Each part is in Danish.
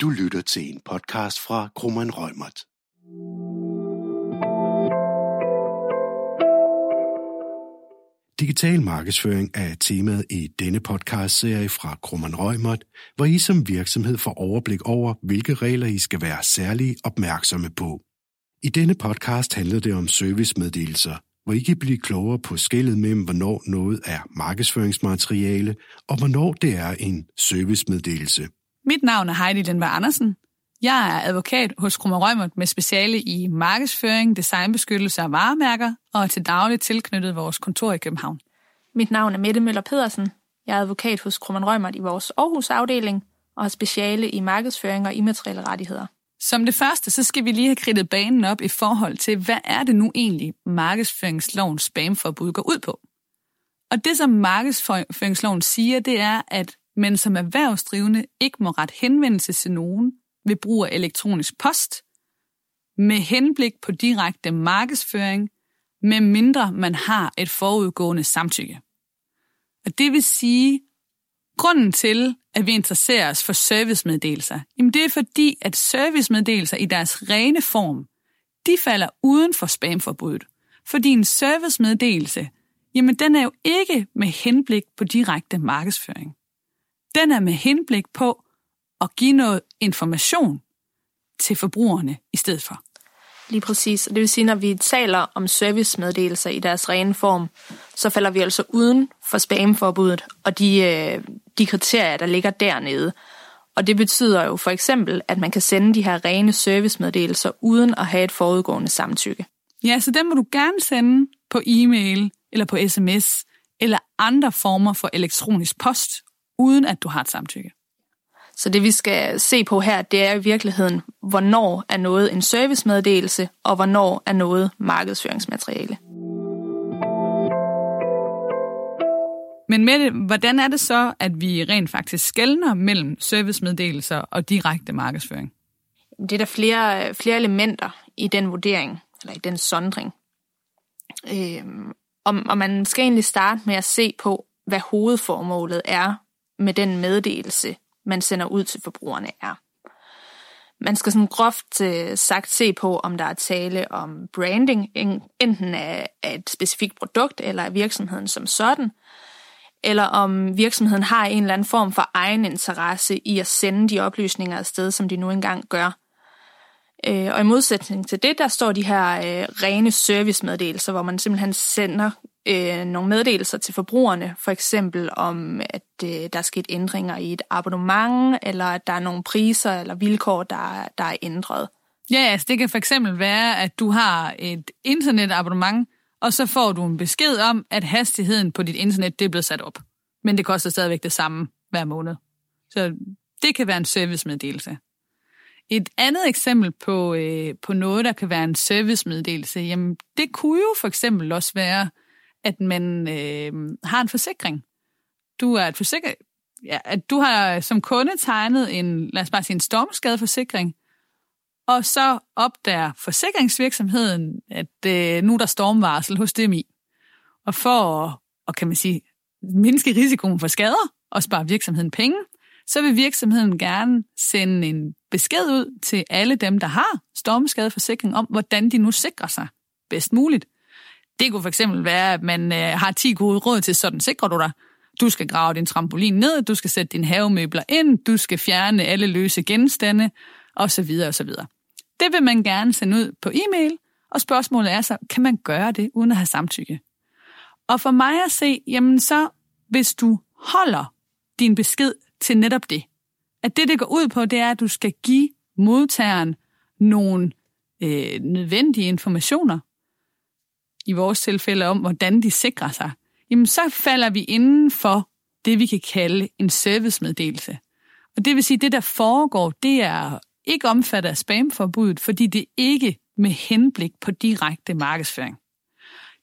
Du lytter til en podcast fra Krummeren Rømert. Digital markedsføring er temaet i denne podcastserie fra Krummeren Rømert, hvor I som virksomhed får overblik over, hvilke regler I skal være særlig opmærksomme på. I denne podcast handler det om servicemeddelelser, hvor I kan blive klogere på skillet mellem, hvornår noget er markedsføringsmateriale, og hvornår det er en servicemeddelelse. Mit navn er Heidi Lindberg Andersen. Jeg er advokat hos Krummer Rømert med speciale i markedsføring, designbeskyttelse af varemærker og er til dagligt tilknyttet vores kontor i København. Mit navn er Mette Møller Pedersen. Jeg er advokat hos Krummer Rømert i vores Aarhus afdeling og har speciale i markedsføring og immaterielle rettigheder. Som det første, så skal vi lige have kridtet banen op i forhold til, hvad er det nu egentlig, markedsføringslovens spamforbud går ud på? Og det, som markedsføringsloven siger, det er, at men som erhvervsdrivende ikke må ret henvendelse til nogen ved brug af elektronisk post, med henblik på direkte markedsføring, med mindre man har et forudgående samtykke. Og det vil sige, grunden til, at vi interesserer os for servicemeddelelser, jamen det er fordi, at servicemeddelelser i deres rene form, de falder uden for spamforbuddet. Fordi en servicemeddelelse, jamen den er jo ikke med henblik på direkte markedsføring. Den er med henblik på at give noget information til forbrugerne i stedet for. Lige præcis. Det vil sige, når vi taler om servicemeddelelser i deres rene form, så falder vi altså uden for spamforbuddet og de, øh, de kriterier, der ligger dernede. Og det betyder jo for eksempel, at man kan sende de her rene servicemeddelelser uden at have et forudgående samtykke. Ja, så den må du gerne sende på e-mail eller på sms eller andre former for elektronisk post, uden at du har et samtykke. Så det vi skal se på her, det er i virkeligheden, hvornår er noget en servicemeddelelse, og hvornår er noget markedsføringsmateriale. Men med det, hvordan er det så, at vi rent faktisk skældner mellem servicemeddelelser og direkte markedsføring? Det er der flere, flere elementer i den vurdering, eller i den sondring. Øhm, og, og man skal egentlig starte med at se på, hvad hovedformålet er med den meddelelse, man sender ud til forbrugerne er. Man skal sådan groft øh, sagt se på, om der er tale om branding, enten af, et specifikt produkt eller af virksomheden som sådan, eller om virksomheden har en eller anden form for egen interesse i at sende de oplysninger afsted, som de nu engang gør. Øh, og i modsætning til det, der står de her øh, rene servicemeddelelser, hvor man simpelthen sender øh, nogle meddelelser til forbrugerne, for eksempel om, at øh, der er sket ændringer i et abonnement, eller at der er nogle priser eller vilkår, der, der er ændret. Ja, altså det kan for eksempel være, at du har et internetabonnement, og så får du en besked om, at hastigheden på dit internet det er blevet sat op. Men det koster stadigvæk det samme hver måned. Så det kan være en servicemeddelelse. Et andet eksempel på, øh, på noget, der kan være en servicemeddelelse, jamen det kunne jo for eksempel også være, at man øh, har en forsikring. Du er et forsikring, ja, at du har som kunde tegnet en, lad os bare sige, en stormskadeforsikring, og så opdager forsikringsvirksomheden, at øh, nu er der stormvarsel hos DMI. Og for at, og kan man sige, mindske risikoen for skader og spare virksomheden penge, så vil virksomheden gerne sende en besked ud til alle dem, der har stormskadeforsikring om, hvordan de nu sikrer sig bedst muligt. Det kunne fx være, at man øh, har 10 gode råd til, sådan sikrer du dig. Du skal grave din trampolin ned, du skal sætte dine havemøbler ind, du skal fjerne alle løse genstande, osv. osv. Det vil man gerne sende ud på e-mail, og spørgsmålet er så, kan man gøre det uden at have samtykke? Og for mig at se, jamen så, hvis du holder din besked til netop det, at det, det går ud på, det er, at du skal give modtageren nogle øh, nødvendige informationer, i vores tilfælde om, hvordan de sikrer sig, jamen så falder vi inden for det, vi kan kalde en servicemeddelelse. Og det vil sige, at det, der foregår, det er ikke omfattet af spamforbuddet, fordi det ikke med henblik på direkte markedsføring.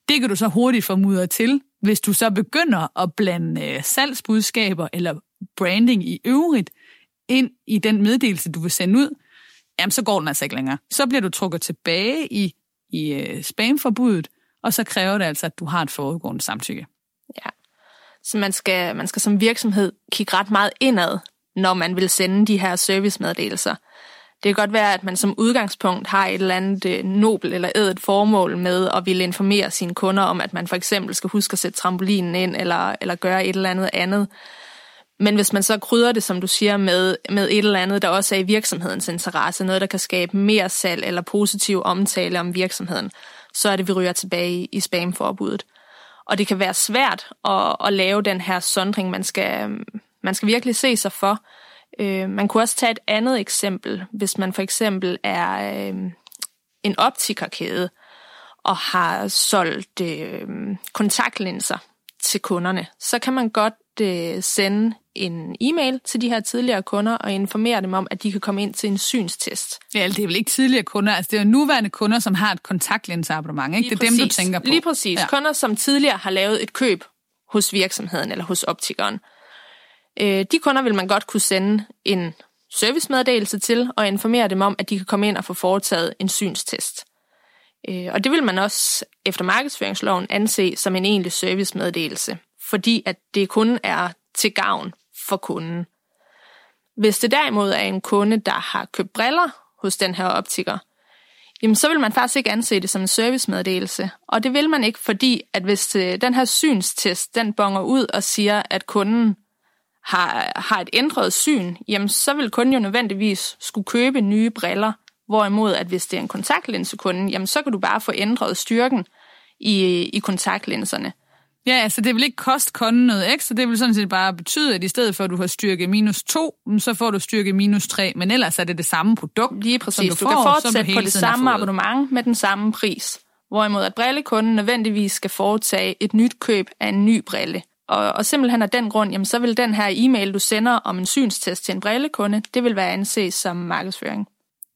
Det kan du så hurtigt få mudret til, hvis du så begynder at blande øh, salgsbudskaber eller branding i øvrigt ind i den meddelelse, du vil sende ud, jamen så går den altså ikke længere. Så bliver du trukket tilbage i, i øh, spamforbuddet, og så kræver det altså, at du har et forudgående samtykke. Ja, så man skal, man skal som virksomhed kigge ret meget indad, når man vil sende de her servicemeddelelser. Det kan godt være, at man som udgangspunkt har et eller andet øh, nobel eller ædet formål med at ville informere sine kunder om, at man for eksempel skal huske at sætte trampolinen ind eller, eller gøre et eller andet andet. Men hvis man så krydder det, som du siger, med, med et eller andet, der også er i virksomhedens interesse, noget, der kan skabe mere salg eller positiv omtale om virksomheden, så er det, vi ryger tilbage i spamforbuddet. Og det kan være svært at, at lave den her sondring. Man skal, man skal virkelig se sig for. Øh, man kunne også tage et andet eksempel, hvis man for eksempel er øh, en optikerkæde og har solgt øh, kontaktlinser til kunderne, så kan man godt øh, sende en e-mail til de her tidligere kunder og informere dem om, at de kan komme ind til en synstest. Ja, det er vel ikke tidligere kunder, altså det er jo nuværende kunder, som har et kontaktlinseabonnement, ikke? Lige det er præcis. dem, du tænker på. Lige præcis. Ja. Kunder, som tidligere har lavet et køb hos virksomheden eller hos optikeren. Øh, de kunder vil man godt kunne sende en servicemeddelelse til og informere dem om, at de kan komme ind og få foretaget en synstest. Øh, og det vil man også efter markedsføringsloven anse som en egentlig servicemeddelelse, fordi at det kun er til gavn for kunden. Hvis det derimod er en kunde, der har købt briller hos den her optiker, jamen så vil man faktisk ikke anse det som en servicemeddelelse. Og det vil man ikke, fordi at hvis øh, den her synstest, den bonger ud og siger, at kunden har, har et ændret syn, jamen så vil kunden jo nødvendigvis skulle købe nye briller. Hvorimod, at hvis det er en kontaktlinsekunde, jamen så kan du bare få ændret styrken i, i kontaktlinserne. Ja, altså det vil ikke koste kunden noget ekstra, det vil sådan set bare betyde, at i stedet for at du har styrke minus 2, så får du styrke minus 3, men ellers er det det samme produkt, Lige præcis. Som du, du får, kan fortsætte på det samme abonnement med den samme pris. Hvorimod at brillekunden nødvendigvis skal foretage et nyt køb af en ny brille. Og, og simpelthen af den grund, jamen, så vil den her e-mail, du sender om en synstest til en brillekunde, det vil være anset som markedsføring.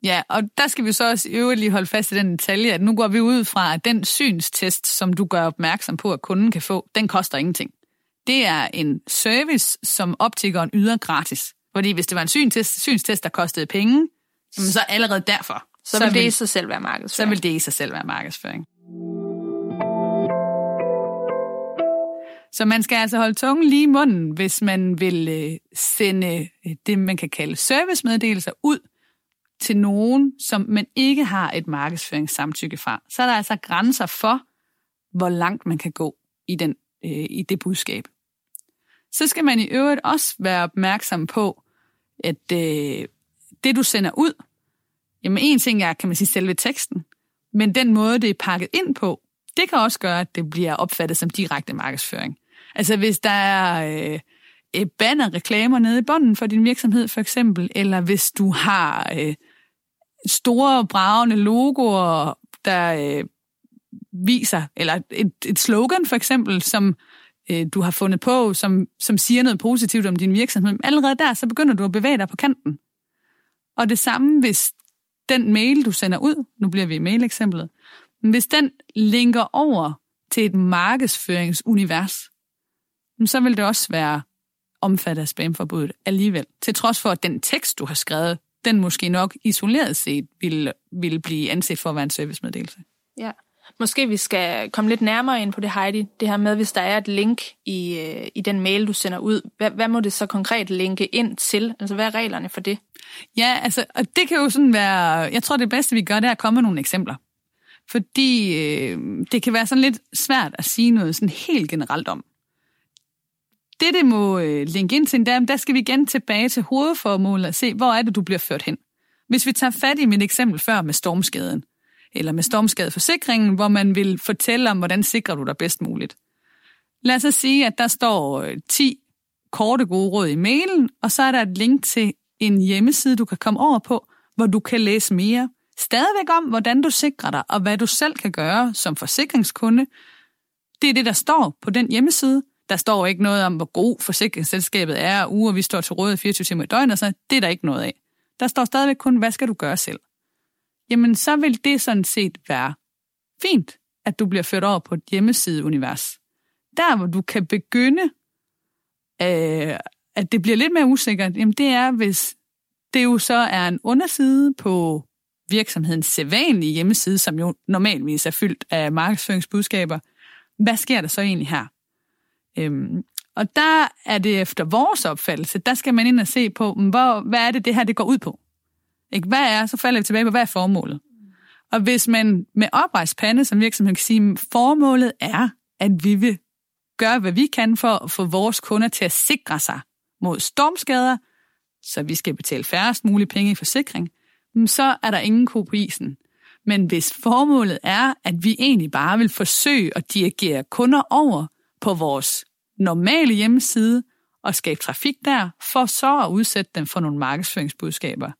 Ja, og der skal vi så også i øvrigt lige holde fast i den detalje, at nu går vi ud fra, at den synstest, som du gør opmærksom på, at kunden kan få, den koster ingenting. Det er en service, som optikeren yder gratis. Fordi hvis det var en synstest, synstest der kostede penge, så allerede derfor. Så, så vil det i sig selv være markedsføring. Så vil det i sig selv være markedsføring. Så man skal altså holde tungen lige i munden, hvis man vil øh, sende øh, det, man kan kalde servicemeddelelser ud til nogen, som man ikke har et markedsføringssamtykke fra. Så er der altså grænser for, hvor langt man kan gå i, den, øh, i det budskab. Så skal man i øvrigt også være opmærksom på, at øh, det du sender ud, jamen en ting er, kan man sige, selve teksten, men den måde, det er pakket ind på, det kan også gøre, at det bliver opfattet som direkte markedsføring. Altså hvis der er øh, bannerreklamer nede i bunden for din virksomhed for eksempel, eller hvis du har øh, store bravende logoer, der øh, viser, eller et, et slogan for eksempel, som øh, du har fundet på, som, som siger noget positivt om din virksomhed, allerede der, så begynder du at bevæge dig på kanten. Og det samme, hvis den mail, du sender ud, nu bliver vi i mail-eksemplet, hvis den linker over til et markedsføringsunivers, så vil det også være omfattet af spamforbuddet alligevel. Til trods for, at den tekst, du har skrevet, den måske nok isoleret set vil, vil blive anset for at være en servicemeddelelse. Ja. Måske vi skal komme lidt nærmere ind på det, Heidi. Det her med, hvis der er et link i, øh, i den mail, du sender ud. Hvad, hvad må det så konkret linke ind til? Altså, hvad er reglerne for det? Ja, altså, og det kan jo sådan være... Jeg tror, det bedste, vi gør, det er at komme med nogle eksempler. Fordi øh, det kan være sådan lidt svært at sige noget sådan helt generelt om. Det, det må øh, linke ind til, der, der skal vi igen tilbage til hovedformålet og se, hvor er det, du bliver ført hen. Hvis vi tager fat i mit eksempel før med stormskaden, eller med stormskadeforsikringen, hvor man vil fortælle om, hvordan sikrer du dig bedst muligt. Lad os så sige, at der står øh, 10 korte gode råd i mailen, og så er der et link til en hjemmeside, du kan komme over på, hvor du kan læse mere. Stadigvæk om, hvordan du sikrer dig, og hvad du selv kan gøre som forsikringskunde. Det er det, der står på den hjemmeside. Der står ikke noget om, hvor god forsikringsselskabet er, og uger vi står til rådighed 24 timer i døgnet, så det er der ikke noget af. Der står stadigvæk kun, hvad skal du gøre selv? Jamen, så vil det sådan set være fint, at du bliver ført over på et hjemmesideunivers. Der, hvor du kan begynde, øh, at det bliver lidt mere usikkert, jamen det er, hvis det jo så er en underside på virksomhedens sædvanlige hjemmeside, som jo normalvis er fyldt af markedsføringsbudskaber. Hvad sker der så egentlig her? Øhm, Og der er det efter vores opfattelse, der skal man ind og se på, hvor, hvad er det, det her det går ud på. Ikke? Hvad er, så falder vi tilbage på, hvad er formålet? Og hvis man med oprejspande som virksomhed kan sige, formålet er, at vi vil gøre, hvad vi kan for at få vores kunder til at sikre sig mod stormskader, så vi skal betale færrest mulige penge i forsikring, mm, så er der ingen ko på isen. Men hvis formålet er, at vi egentlig bare vil forsøge at dirigere kunder over på vores normale hjemmeside og skabe trafik der, for så at udsætte dem for nogle markedsføringsbudskaber,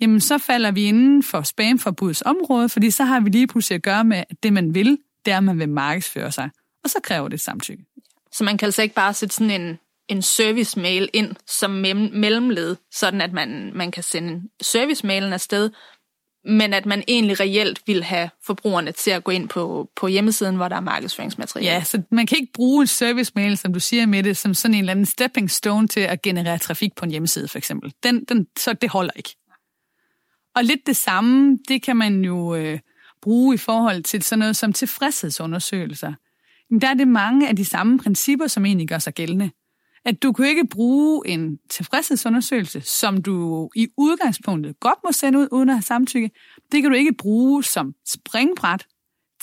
jamen så falder vi inden for spamforbuds område, fordi så har vi lige pludselig at gøre med, at det man vil, det er, at man vil markedsføre sig. Og så kræver det samtykke. Så man kan altså ikke bare sætte sådan en, en service-mail ind som mellemled, sådan at man, man kan sende service-mailen afsted, men at man egentlig reelt vil have forbrugerne til at gå ind på, på hjemmesiden, hvor der er markedsføringsmateriale. Ja, så man kan ikke bruge en service-mail, som du siger med det, som sådan en eller anden stepping stone til at generere trafik på en hjemmeside, for eksempel. Den, den, så det holder ikke. Og lidt det samme, det kan man jo øh, bruge i forhold til sådan noget som tilfredshedsundersøgelser. Men der er det mange af de samme principper, som egentlig gør sig gældende. At du kan ikke bruge en tilfredshedsundersøgelse, som du i udgangspunktet godt må sende ud uden at have samtykke. Det kan du ikke bruge som springbræt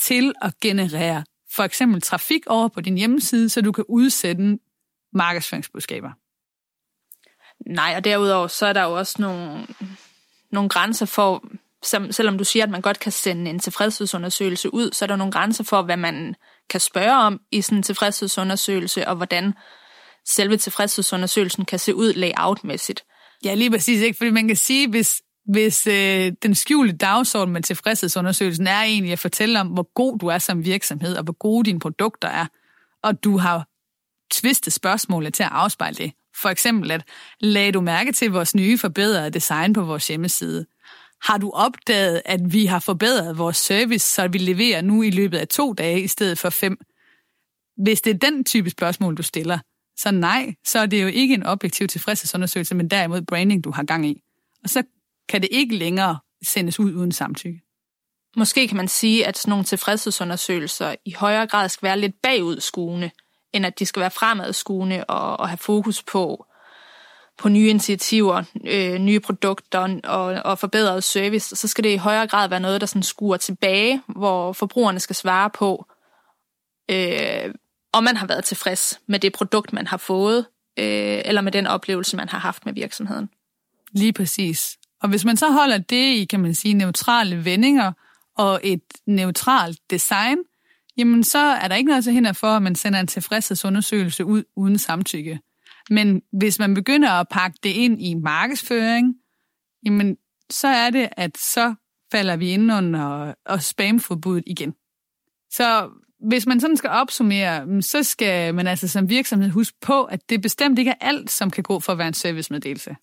til at generere for eksempel trafik over på din hjemmeside, så du kan udsætte markedsføringsbudskaber. Nej, og derudover så er der jo også nogle, nogle grænser for, selvom du siger, at man godt kan sende en tilfredshedsundersøgelse ud, så er der nogle grænser for, hvad man kan spørge om i sådan en tilfredshedsundersøgelse, og hvordan selve tilfredshedsundersøgelsen kan se ud layoutmæssigt. Ja, lige præcis. Ikke? Fordi man kan sige, hvis, hvis øh, den skjulte dagsorden med tilfredshedsundersøgelsen er egentlig at fortælle om, hvor god du er som virksomhed, og hvor gode dine produkter er, og du har tvistet spørgsmålet til at afspejle det. For eksempel, at lagde du mærke til vores nye forbedrede design på vores hjemmeside? Har du opdaget, at vi har forbedret vores service, så vi leverer nu i løbet af to dage i stedet for fem? Hvis det er den type spørgsmål, du stiller, så nej, så er det jo ikke en objektiv tilfredshedsundersøgelse, men derimod branding, du har gang i. Og så kan det ikke længere sendes ud uden samtykke. Måske kan man sige, at sådan nogle tilfredshedsundersøgelser i højere grad skal være lidt bagudskuende, end at de skal være fremadskuende og, og have fokus på, på nye initiativer, øh, nye produkter og, og forbedret service. Så skal det i højere grad være noget, der sådan skuer tilbage, hvor forbrugerne skal svare på, øh, om man har været tilfreds med det produkt, man har fået, øh, eller med den oplevelse, man har haft med virksomheden. Lige præcis. Og hvis man så holder det i, kan man sige, neutrale vendinger og et neutralt design, jamen så er der ikke noget til hinder for, at man sender en tilfredshedsundersøgelse ud uden samtykke. Men hvis man begynder at pakke det ind i markedsføring, jamen så er det, at så falder vi ind under og spamforbuddet igen. Så hvis man sådan skal opsummere, mm, så skal man altså som virksomhed huske på, at det bestemt ikke er alt, som kan gå for at være en servicemeddelelse.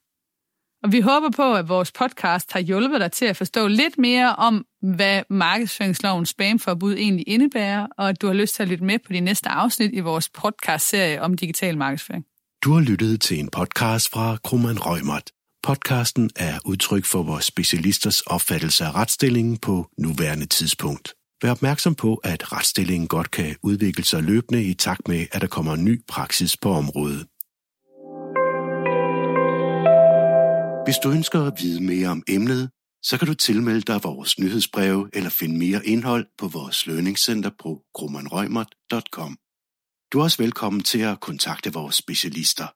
Og vi håber på, at vores podcast har hjulpet dig til at forstå lidt mere om, hvad markedsføringslovens spamforbud egentlig indebærer, og at du har lyst til at lytte med på de næste afsnit i vores podcast-serie om digital markedsføring. Du har lyttet til en podcast fra Krummeren Rømert. Podcasten er udtryk for vores specialisters opfattelse af retsstillingen på nuværende tidspunkt. Vær opmærksom på, at retsstillingen godt kan udvikle sig løbende i takt med, at der kommer ny praksis på området. Hvis du ønsker at vide mere om emnet, så kan du tilmelde dig vores nyhedsbreve eller finde mere indhold på vores lønningscenter på grummanrøgmert.com. Du er også velkommen til at kontakte vores specialister.